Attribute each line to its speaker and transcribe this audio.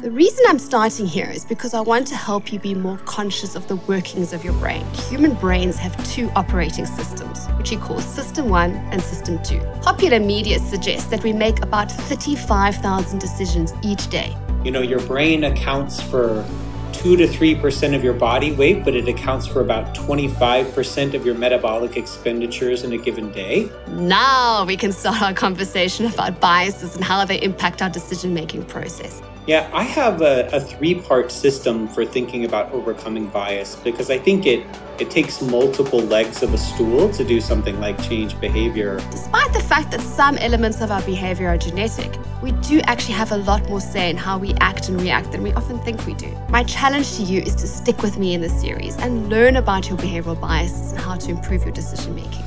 Speaker 1: The reason I'm starting here is because I want to help you be more conscious of the workings of your brain. Human brains have two operating systems, which he calls System 1 and System 2. Popular media suggests that we make about 35,000 decisions each day.
Speaker 2: You know, your brain accounts for 2 to 3% of your body weight, but it accounts for about 25% of your metabolic expenditures in a given day.
Speaker 1: Now we can start our conversation about biases and how they impact our decision making process.
Speaker 2: Yeah, I have a, a three part system for thinking about overcoming bias because I think it, it takes multiple legs of a stool to do something like change behavior.
Speaker 1: Despite the fact that some elements of our behavior are genetic, we do actually have a lot more say in how we act and react than we often think we do. My challenge to you is to stick with me in this series and learn about your behavioral biases and how to improve your decision making.